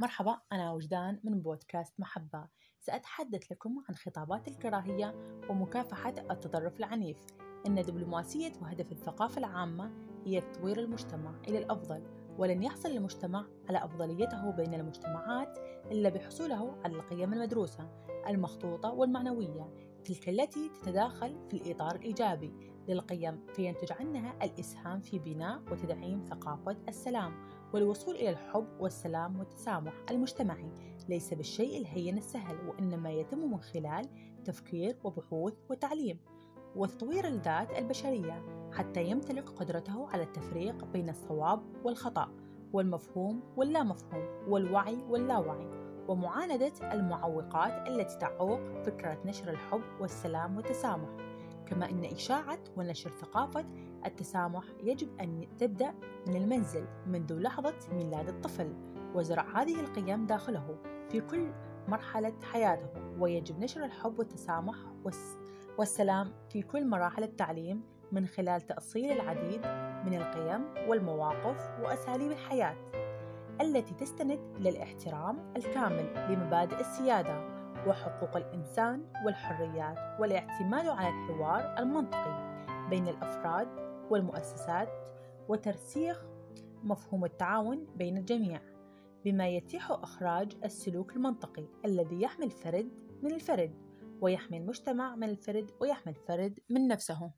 مرحبا أنا وجدان من بودكاست محبة. سأتحدث لكم عن خطابات الكراهية ومكافحة التطرف العنيف. إن دبلوماسية وهدف الثقافة العامة هي تطوير المجتمع إلى الأفضل ولن يحصل المجتمع على أفضليته بين المجتمعات إلا بحصوله على القيم المدروسة المخطوطة والمعنوية تلك التي تتداخل في الإطار الإيجابي للقيم فينتج عنها الإسهام في بناء وتدعيم ثقافة السلام. والوصول إلى الحب والسلام والتسامح المجتمعي. ليس بالشيء الهين السهل وإنما يتم من خلال تفكير وبحوث وتعليم وتطوير الذات البشرية حتى يمتلك قدرته على التفريق بين الصواب والخطأ والمفهوم واللامفهوم والوعي واللاوعي ومعاندة المعوقات التي تعوق فكرة نشر الحب والسلام والتسامح. كما أن إشاعة ونشر ثقافة التسامح يجب أن تبدأ من المنزل منذ لحظة ميلاد الطفل وزرع هذه القيم داخله في كل مرحلة حياته ويجب نشر الحب والتسامح والسلام في كل مراحل التعليم من خلال تأصيل العديد من القيم والمواقف وأساليب الحياة التي تستند إلى الاحترام الكامل لمبادئ السيادة. وحقوق الإنسان والحريات والاعتماد على الحوار المنطقي بين الأفراد والمؤسسات وترسيخ مفهوم التعاون بين الجميع بما يتيح إخراج السلوك المنطقي الذي يحمي الفرد من الفرد ويحمي المجتمع من الفرد ويحمي الفرد من نفسه.